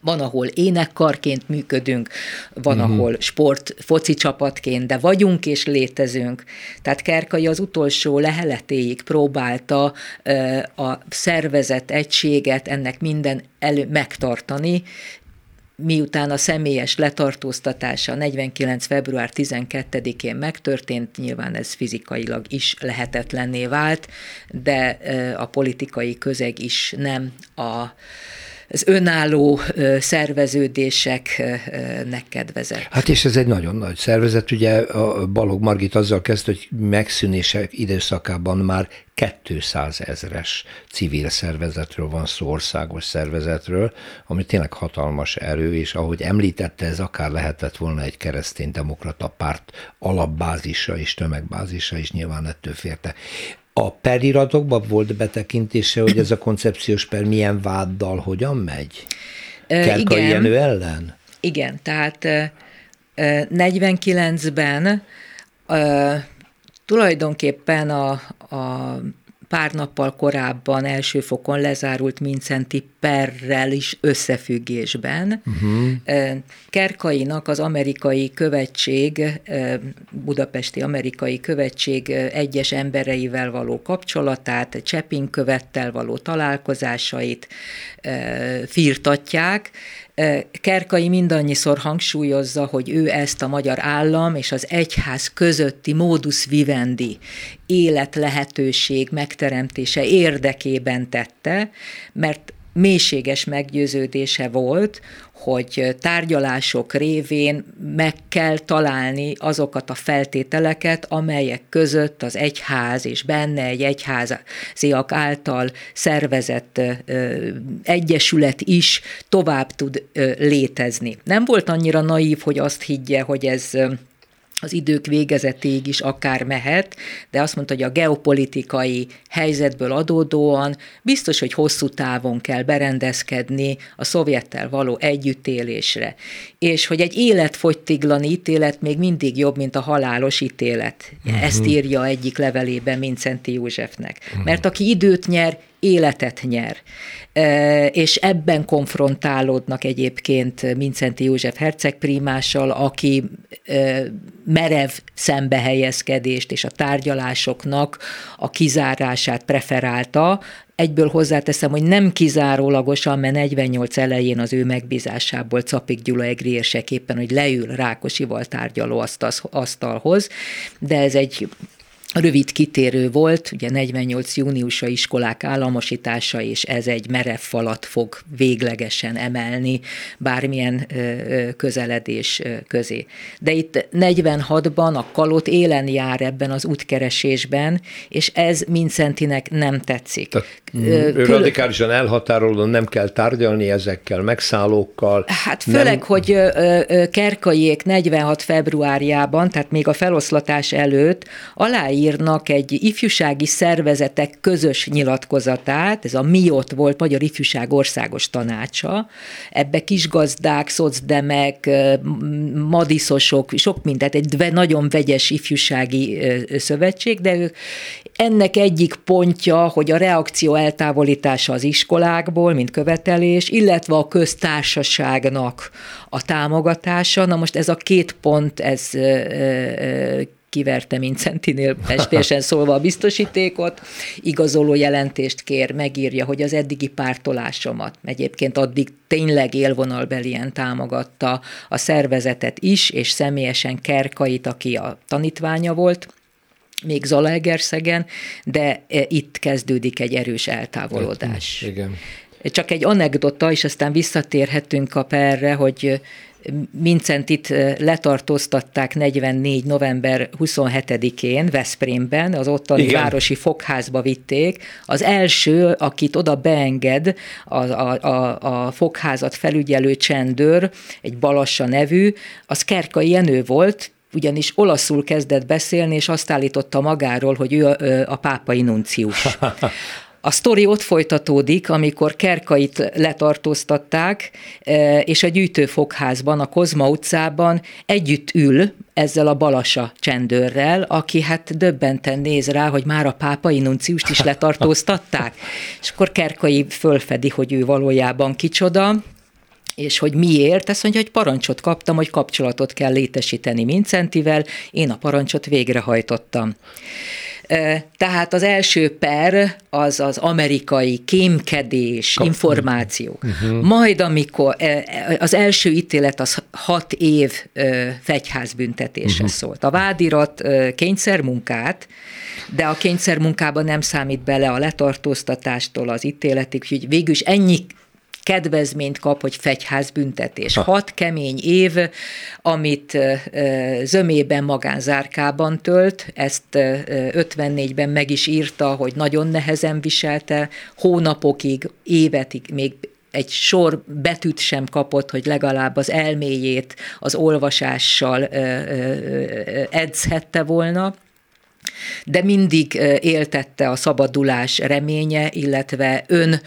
van, ahol énekkarként működünk, van, uh-huh. ahol sport, foci csapatként, de vagyunk és létezünk. Tehát Kerkai az utolsó leheletéig próbálta a szervezet egységet, ennek minden elő megtartani, miután a személyes letartóztatása 49. február 12-én megtörtént, nyilván ez fizikailag is lehetetlenné vált, de a politikai közeg is nem a az önálló szerveződéseknek kedvezett. Hát és ez egy nagyon nagy szervezet, ugye a Balog Margit azzal kezdte, hogy megszűnések időszakában már 200 ezres civil szervezetről van szó, országos szervezetről, ami tényleg hatalmas erő, és ahogy említette, ez akár lehetett volna egy keresztény-demokrata párt alapbázisa és tömegbázisa is nyilván ettől férte. A periratokban volt betekintése, hogy ez a koncepciós per milyen váddal hogyan megy? Kerka igen, ellen? Igen, tehát 49-ben tulajdonképpen a, a pár nappal korábban első fokon lezárult Mincenti perrel is összefüggésben. Uh-huh. Kerkainak az amerikai követség, budapesti amerikai követség egyes embereivel való kapcsolatát, Csepin követtel való találkozásait firtatják, Kerkai mindannyiszor hangsúlyozza, hogy ő ezt a magyar állam és az egyház közötti modus vivendi élet lehetőség megteremtése érdekében tette, mert mélységes meggyőződése volt, hogy tárgyalások révén meg kell találni azokat a feltételeket, amelyek között az egyház és benne egy egyháziak által szervezett egyesület is tovább tud létezni. Nem volt annyira naív, hogy azt higgye, hogy ez az idők végezetéig is akár mehet, de azt mondta, hogy a geopolitikai helyzetből adódóan biztos, hogy hosszú távon kell berendezkedni a szovjettel való együttélésre, és hogy egy életfogytiglani ítélet még mindig jobb, mint a halálos ítélet. Uh-huh. Ezt írja egyik levelében Mincenti Józsefnek. Uh-huh. Mert aki időt nyer, életet nyer. És ebben konfrontálódnak egyébként Mincenti József hercegprímással, aki merev szembehelyezkedést és a tárgyalásoknak a kizárását preferálta, Egyből hozzáteszem, hogy nem kizárólagosan, mert 48 elején az ő megbízásából Capik Gyula egri éppen, hogy leül Rákosival tárgyaló asztalhoz, de ez egy rövid kitérő volt, ugye 48 júniusa iskolák államosítása, és ez egy merev falat fog véglegesen emelni bármilyen közeledés közé. De itt 46-ban a kalot élen jár ebben az útkeresésben, és ez Mincentinek nem tetszik. Tehát, ő Kül... radikálisan elhatárolódott, nem kell tárgyalni ezekkel, megszállókkal. Hát főleg, nem... hogy Kerkaiék 46 februárjában, tehát még a feloszlatás előtt aláír aláírnak egy ifjúsági szervezetek közös nyilatkozatát, ez a MIOT volt, Magyar Ifjúság Országos Tanácsa, ebbe kisgazdák, szocdemek, madiszosok, sok mindent, egy nagyon vegyes ifjúsági szövetség, de ők ennek egyik pontja, hogy a reakció eltávolítása az iskolákból, mint követelés, illetve a köztársaságnak a támogatása. Na most ez a két pont, ez kiverte Mincentinél estésen szólva a biztosítékot, igazoló jelentést kér, megírja, hogy az eddigi pártolásomat egyébként addig tényleg élvonalbelien támogatta a szervezetet is, és személyesen Kerkait, aki a tanítványa volt, még Zalaegerszegen, de e, itt kezdődik egy erős eltávolodás. Igen. Csak egy anekdota, és aztán visszatérhetünk a perre, hogy Mincentit letartóztatták 44. november 27-én Veszprémben, az ottani Igen. városi fogházba vitték. Az első, akit oda beenged a, a, a, a fogházat felügyelő csendőr, egy Balassa nevű, az Kerkai Jenő volt, ugyanis olaszul kezdett beszélni, és azt állította magáról, hogy ő a, a pápai nuncius. A sztori ott folytatódik, amikor Kerkait letartóztatták, e, és a gyűjtőfogházban, a Kozma utcában együtt ül ezzel a balasa csendőrrel, aki hát döbbenten néz rá, hogy már a pápai nunciust is letartóztatták. És akkor Kerkai fölfedi, hogy ő valójában kicsoda, és hogy miért, azt mondja, hogy parancsot kaptam, hogy kapcsolatot kell létesíteni Mincentivel, én a parancsot végrehajtottam. Tehát az első per az az amerikai kémkedés, Kap. információ. Uh-huh. Majd amikor az első ítélet az hat év fegyházbüntetésre uh-huh. szólt. A vádirat kényszermunkát, de a kényszermunkában nem számít bele a letartóztatástól az ítéletig, úgyhogy végül is ennyi kedvezményt kap, hogy fegyházbüntetés. Ha. Hat kemény év, amit zömében magánzárkában tölt, ezt 54-ben meg is írta, hogy nagyon nehezen viselte, hónapokig, évetig, még egy sor betűt sem kapott, hogy legalább az elméjét az olvasással edzhette volna de mindig éltette a szabadulás reménye, illetve ön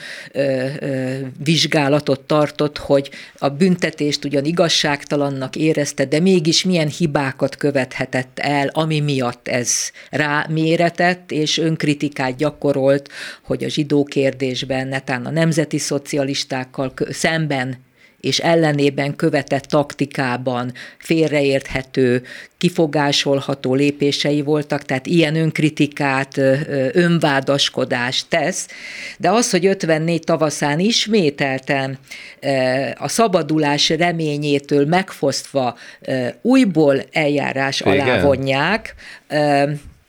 vizsgálatot tartott, hogy a büntetést ugyan igazságtalannak érezte, de mégis milyen hibákat követhetett el, ami miatt ez rá méretett, és önkritikát gyakorolt, hogy a zsidó kérdésben, netán a nemzeti szocialistákkal szemben és ellenében követett taktikában félreérthető, kifogásolható lépései voltak, tehát ilyen önkritikát, önvádaskodást tesz, de az, hogy 54 tavaszán ismételten a szabadulás reményétől megfosztva újból eljárás alá vonják,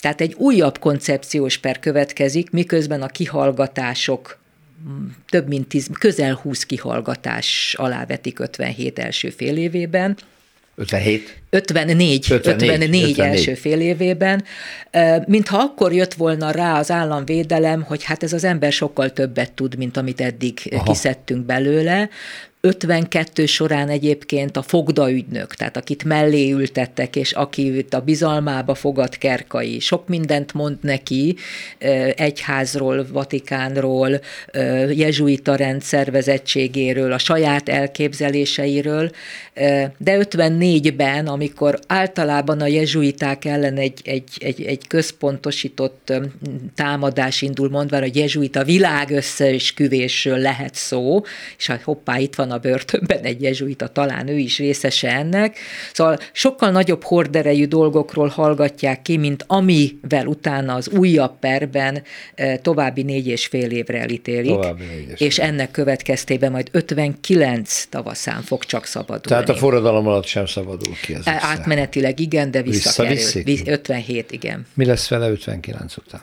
tehát egy újabb koncepciós per következik, miközben a kihallgatások több mint tíz, közel 20 kihallgatás alá vetik 57 első fél évében. 57? 54, 54, 54, 54 első fél évében, mintha akkor jött volna rá az államvédelem, hogy hát ez az ember sokkal többet tud, mint amit eddig Aha. kiszedtünk belőle, 52 során egyébként a fogdaügynök, tehát akit mellé ültettek, és akit a bizalmába fogad Kerkai, sok mindent mond neki egyházról, Vatikánról, jezsuita rendszervezettségéről, a saját elképzeléseiről, de 54-ben, amikor általában a jezsuiták ellen egy, egy, egy, egy központosított támadás indul, mondva, hogy jezsuita világ összeesküvésről lehet szó, és hát hoppá, itt van a börtönben egy jezsuita, talán ő is részese ennek. Szóval sokkal nagyobb horderejű dolgokról hallgatják ki, mint amivel utána az újabb perben további négy és fél évre elítélik, és, és ennek következtében majd 59 tavaszán fog csak szabadulni. Tehát a forradalom alatt sem szabadul ki ez Átmenetileg igen, de visszakerül. 57, igen. Mi lesz vele 59 után?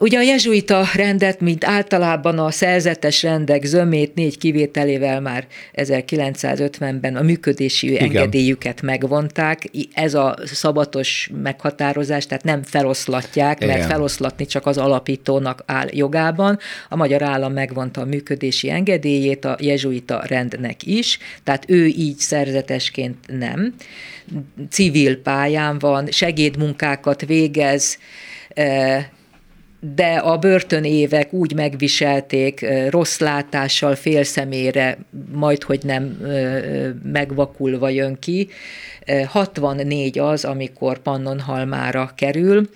Ugye a jezsuita rendet, mint általában a szerzetes rendek zömét négy kivételével már 1950-ben a működési Igen. engedélyüket megvonták. Ez a szabatos meghatározás, tehát nem feloszlatják, Igen. mert feloszlatni csak az alapítónak áll jogában. A magyar állam megvonta a működési engedélyét a jezsuita rendnek is, tehát ő így szerzetesként nem. Civil pályán van, segédmunkákat végez, de a börtönévek úgy megviselték rossz látással, félszemére, majd hogy nem megvakulva jön ki. 64 az, amikor Pannonhalmára kerül,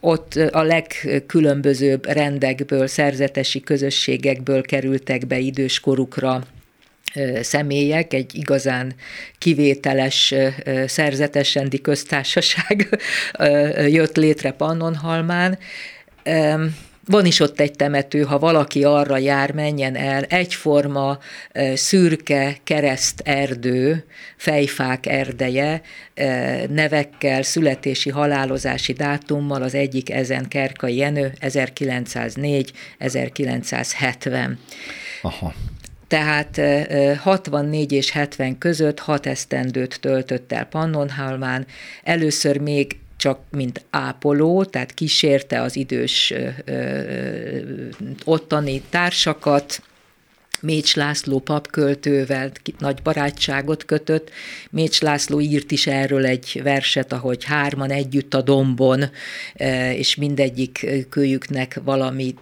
ott a legkülönbözőbb rendekből, szerzetesi közösségekből kerültek be időskorukra személyek, egy igazán kivételes szerzetes rendi köztársaság jött létre Pannonhalmán, van is ott egy temető, ha valaki arra jár, menjen el, egyforma szürke kereszt erdő, fejfák erdeje, nevekkel, születési, halálozási dátummal, az egyik ezen Kerkai Jenő, 1904-1970. Aha. Tehát 64 és 70 között hat esztendőt töltött el Pannonhalmán, először még csak mint ápoló, tehát kísérte az idős ottani társakat, Mécs László papköltővel nagy barátságot kötött. Mécs László írt is erről egy verset, ahogy hárman együtt a dombon, és mindegyik kölyüknek valami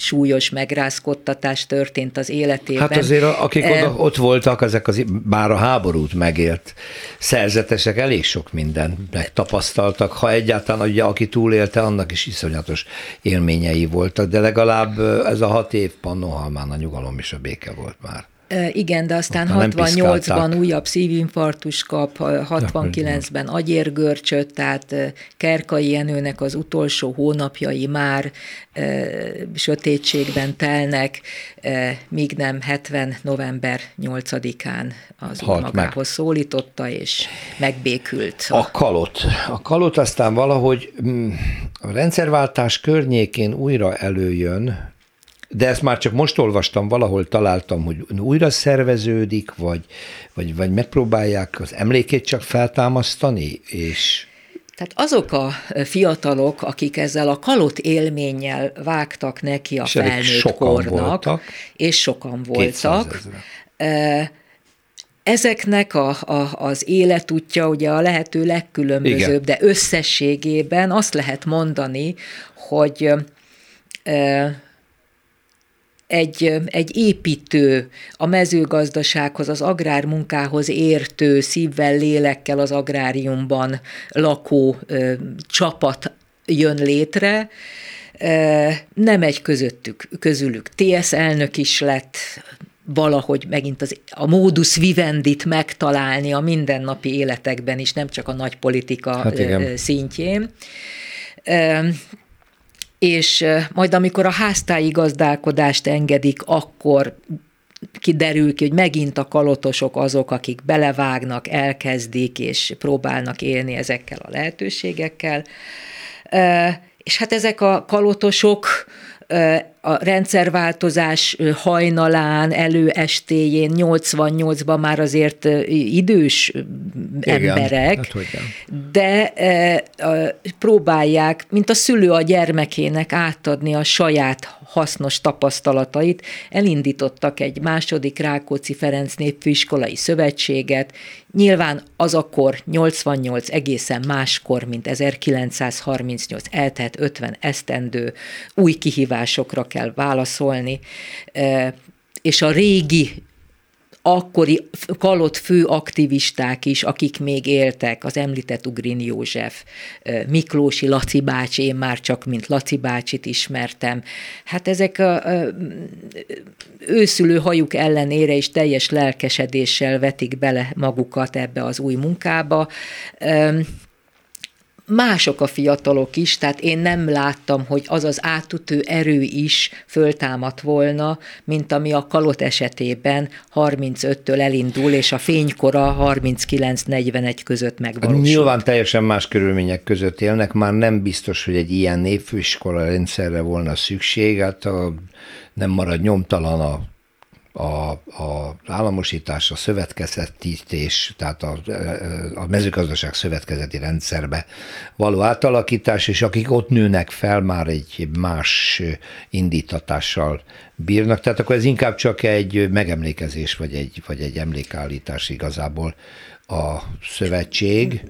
súlyos megrázkodtatás történt az életében. Hát azért akik e, oda, ott voltak, ezek az már a háborút megélt szerzetesek elég sok mindent megtapasztaltak, ha egyáltalán ugye, aki túlélte, annak is iszonyatos élményei voltak, de legalább ez a hat év Pannonhalmán a nyugalom és a béke volt már. Igen, de aztán 68-ban újabb szívinfarktus kap, 69-ben agyérgörcsöt, tehát Kerkai Jenőnek az utolsó hónapjai már sötétségben telnek, míg nem 70. november 8-án az Halt magához meg. szólította, és megbékült. A kalot. A kalot aztán valahogy mm, a rendszerváltás környékén újra előjön, de ezt már csak most olvastam, valahol találtam, hogy újra szerveződik, vagy, vagy, vagy megpróbálják az emlékét csak feltámasztani, és... Tehát azok a fiatalok, akik ezzel a kalott élménnyel vágtak neki a felnőtt kornak, voltak, és sokan voltak, Ezeknek a, a, az életútja ugye a lehető legkülönbözőbb, Igen. de összességében azt lehet mondani, hogy egy, egy építő, a mezőgazdasághoz, az agrármunkához értő, szívvel, lélekkel az agráriumban lakó ö, csapat jön létre, nem egy közöttük, közülük. TS elnök is lett, valahogy megint az, a módus vivendit megtalálni a mindennapi életekben is, nem csak a nagy politika hát szintjén és majd amikor a háztáji gazdálkodást engedik, akkor kiderül ki, hogy megint a kalotosok azok, akik belevágnak, elkezdik, és próbálnak élni ezekkel a lehetőségekkel. És hát ezek a kalotosok a rendszerváltozás hajnalán, előestéjén, 88-ban már azért idős Igen, emberek, hát de próbálják, mint a szülő a gyermekének átadni a saját hasznos tapasztalatait, elindítottak egy második Rákóczi Ferenc Népfőiskolai Szövetséget, nyilván az akkor 88 egészen máskor, mint 1938, eltelt 50 esztendő, új kihívásokra kell válaszolni, és a régi akkori kalott fő aktivisták is, akik még éltek, az említett Ugrin József, Miklósi Laci bácsi, én már csak mint Laci bácsit ismertem. Hát ezek a, őszülő hajuk ellenére is teljes lelkesedéssel vetik bele magukat ebbe az új munkába mások a fiatalok is, tehát én nem láttam, hogy az az átütő erő is föltámadt volna, mint ami a kalot esetében 35-től elindul, és a fénykora 39-41 között megvalósul. Nyilván teljesen más körülmények között élnek, már nem biztos, hogy egy ilyen népfőiskola rendszerre volna szükség, hát a, nem marad nyomtalan a a, a államosítás, a szövetkezetítés, tehát a, a mezőgazdaság szövetkezeti rendszerbe való átalakítás, és akik ott nőnek fel, már egy más indítatással bírnak, tehát akkor ez inkább csak egy megemlékezés, vagy egy, vagy egy emlékállítás igazából a szövetség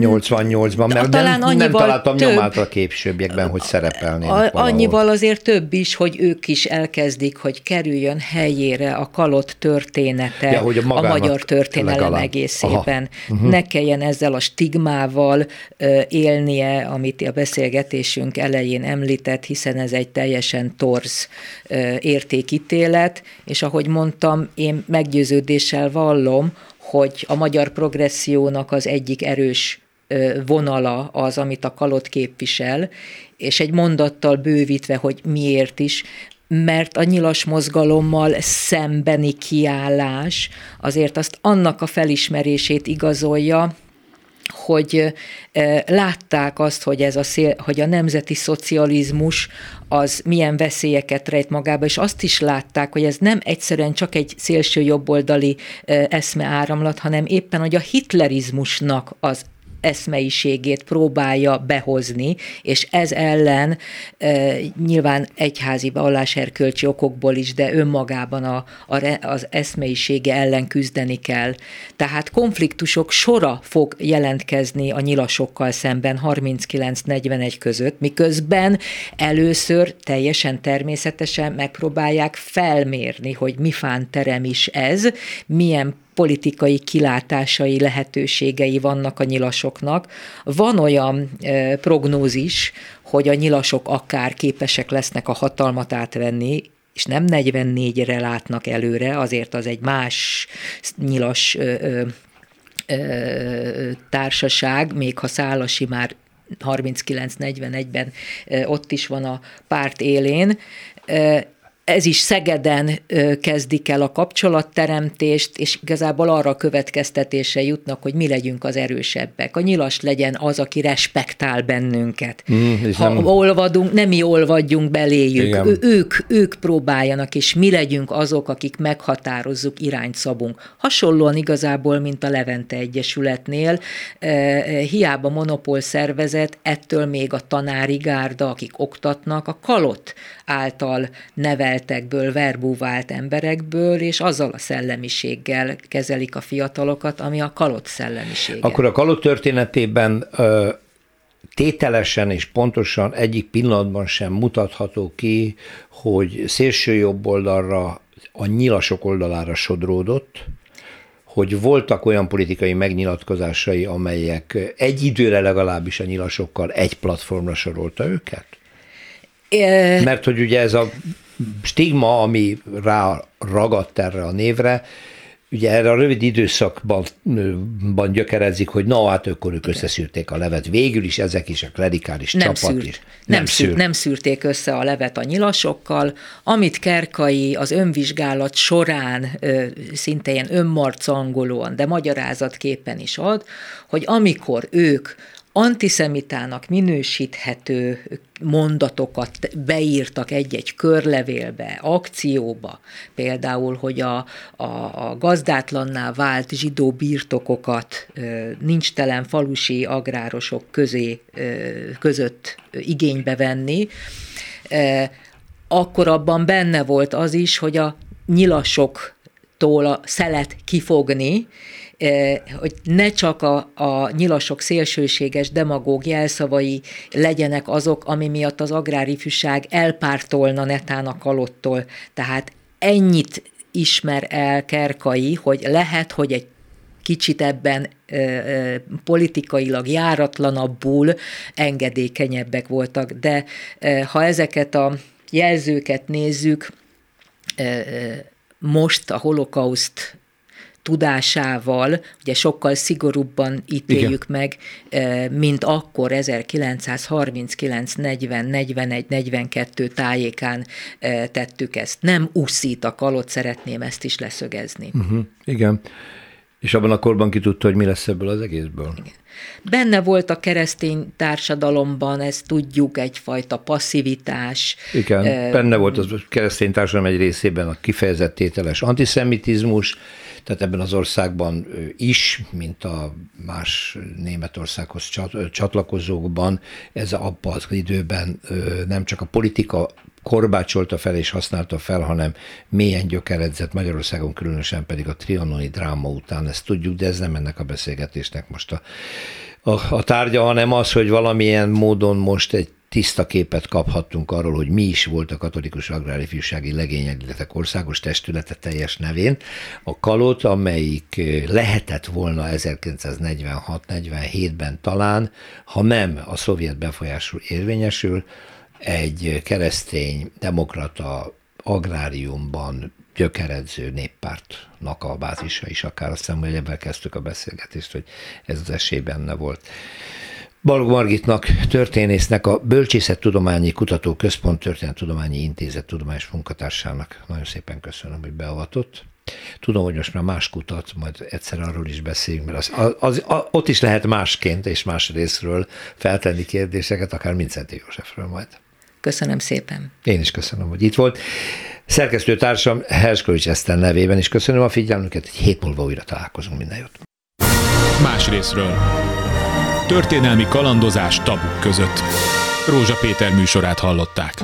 88-ban, mert Talán nem, nem találtam több, nyomát a későbbiekben, hogy szerepelnének a, Annyival azért több is, hogy ők is elkezdik, hogy kerüljön helyére a kalott története ja, hogy a, a magyar történelem legalább. egészében. Uh-huh. Ne kelljen ezzel a stigmával uh, élnie, amit a beszélgetésünk elején említett, hiszen ez egy teljesen torz uh, értékítélet, és ahogy mondtam, én meggyőződéssel vallom, hogy a magyar progressziónak az egyik erős vonala az, amit a kalot képvisel, és egy mondattal bővítve, hogy miért is, mert a nyilas mozgalommal szembeni kiállás azért azt annak a felismerését igazolja, hogy látták azt, hogy, ez a szél, hogy a nemzeti szocializmus az milyen veszélyeket rejt magába, és azt is látták, hogy ez nem egyszerűen csak egy szélső jobboldali eszmeáramlat, hanem éppen, hogy a hitlerizmusnak az eszmeiségét próbálja behozni, és ez ellen e, nyilván egyházi valláserkölcsi okokból is, de önmagában a, a, az eszmeisége ellen küzdeni kell. Tehát konfliktusok sora fog jelentkezni a nyilasokkal szemben 39-41 között, miközben először teljesen természetesen megpróbálják felmérni, hogy mi fán terem is ez, milyen politikai kilátásai, lehetőségei vannak a nyilasoknak. Van olyan e, prognózis, hogy a nyilasok akár képesek lesznek a hatalmat átvenni, és nem 44-re látnak előre, azért az egy más nyilas ö, ö, társaság, még ha Szálasi már 39-41-ben ott is van a párt élén, ez is Szegeden kezdik el a kapcsolatteremtést, és igazából arra a következtetése jutnak, hogy mi legyünk az erősebbek. A nyilas legyen az, aki respektál bennünket. Mm, ha nem... olvadunk, nem mi olvadjunk beléjük. Ő, ők, ők próbáljanak, és mi legyünk azok, akik meghatározzuk, irányt szabunk. Hasonlóan igazából, mint a Levente Egyesületnél, hiába monopól szervezet, ettől még a tanári gárda, akik oktatnak, a kalott által neveltekből, verbúvált emberekből, és azzal a szellemiséggel kezelik a fiatalokat, ami a kalott szellemisége. Akkor a kalott történetében ö, tételesen és pontosan egyik pillanatban sem mutatható ki, hogy szélső jobb oldalra, a nyilasok oldalára sodródott, hogy voltak olyan politikai megnyilatkozásai, amelyek egy időre legalábbis a nyilasokkal egy platformra sorolta őket? Mert hogy ugye ez a stigma, ami rá ragadt erre a névre, ugye erre a rövid időszakban ban gyökerezik, hogy na hát akkor ők összeszűrték a levet. Végül is ezek is a klerikális nem csapat szűrt. is. Nem, nem, szűrt. nem szűrték össze a levet a nyilasokkal. Amit Kerkai az önvizsgálat során ö, szinte ilyen önmarcangolóan, de magyarázatképpen is ad, hogy amikor ők antiszemitának minősíthető mondatokat beírtak egy-egy körlevélbe, akcióba, például, hogy a, a, a gazdátlanná vált zsidó birtokokat nincs telen falusi agrárosok közé, között igénybe venni, akkor abban benne volt az is, hogy a nyilasoktól a szelet kifogni, hogy ne csak a, a nyilasok szélsőséges demagóg jelszavai legyenek azok, ami miatt az agrárifűság elpártolna netán a kalottól. Tehát ennyit ismer el Kerkai, hogy lehet, hogy egy kicsit ebben ö, ö, politikailag járatlanabbul engedékenyebbek voltak. De ö, ha ezeket a jelzőket nézzük, most a holokauszt tudásával, ugye sokkal szigorúbban ítéljük Igen. meg, mint akkor 1939, 40, 41, 42 tájékán tettük ezt. Nem úszít a kalot, szeretném ezt is leszögezni. Uh-huh. Igen. És abban a korban ki tudta, hogy mi lesz ebből az egészből? Igen. Benne volt a keresztény társadalomban, ezt tudjuk, egyfajta passzivitás. Igen, e, benne volt a keresztény társadalom egy részében a kifejezett tételes antiszemitizmus, tehát ebben az országban is, mint a más Németországhoz csatlakozókban, ez abban az időben nem csak a politika korbácsolta fel és használta fel, hanem mélyen gyökeredzett Magyarországon, különösen pedig a trianoni dráma után, ezt tudjuk, de ez nem ennek a beszélgetésnek most a, a, a tárgya, hanem az, hogy valamilyen módon most egy tiszta képet kaphattunk arról, hogy mi is volt a katolikus agrárifjúsági legényegletek országos testülete teljes nevén. A kalot, amelyik lehetett volna 1946-47-ben talán, ha nem a szovjet befolyású érvényesül, egy keresztény, demokrata agráriumban gyökeredző néppártnak a bázisa is, akár azt hiszem, hogy ebben kezdtük a beszélgetést, hogy ez az esély benne volt. Balog Margitnak, történésznek, a Bölcsészettudományi Kutató Központ Történettudományi Intézet tudományos munkatársának nagyon szépen köszönöm, hogy beavatott. Tudom, hogy most már más kutat, majd egyszer arról is beszéljünk, mert az, az, az, az, ott is lehet másként és más részről feltenni kérdéseket, akár Mincenti Józsefről majd. Köszönöm szépen. Én is köszönöm, hogy itt volt. Szerkesztőtársam Herskovics Eszter nevében is köszönöm a figyelmüket. Egy hét múlva újra találkozunk. Minden jót. Más részről. Történelmi kalandozás tabuk között. Rózsa Péter műsorát hallották.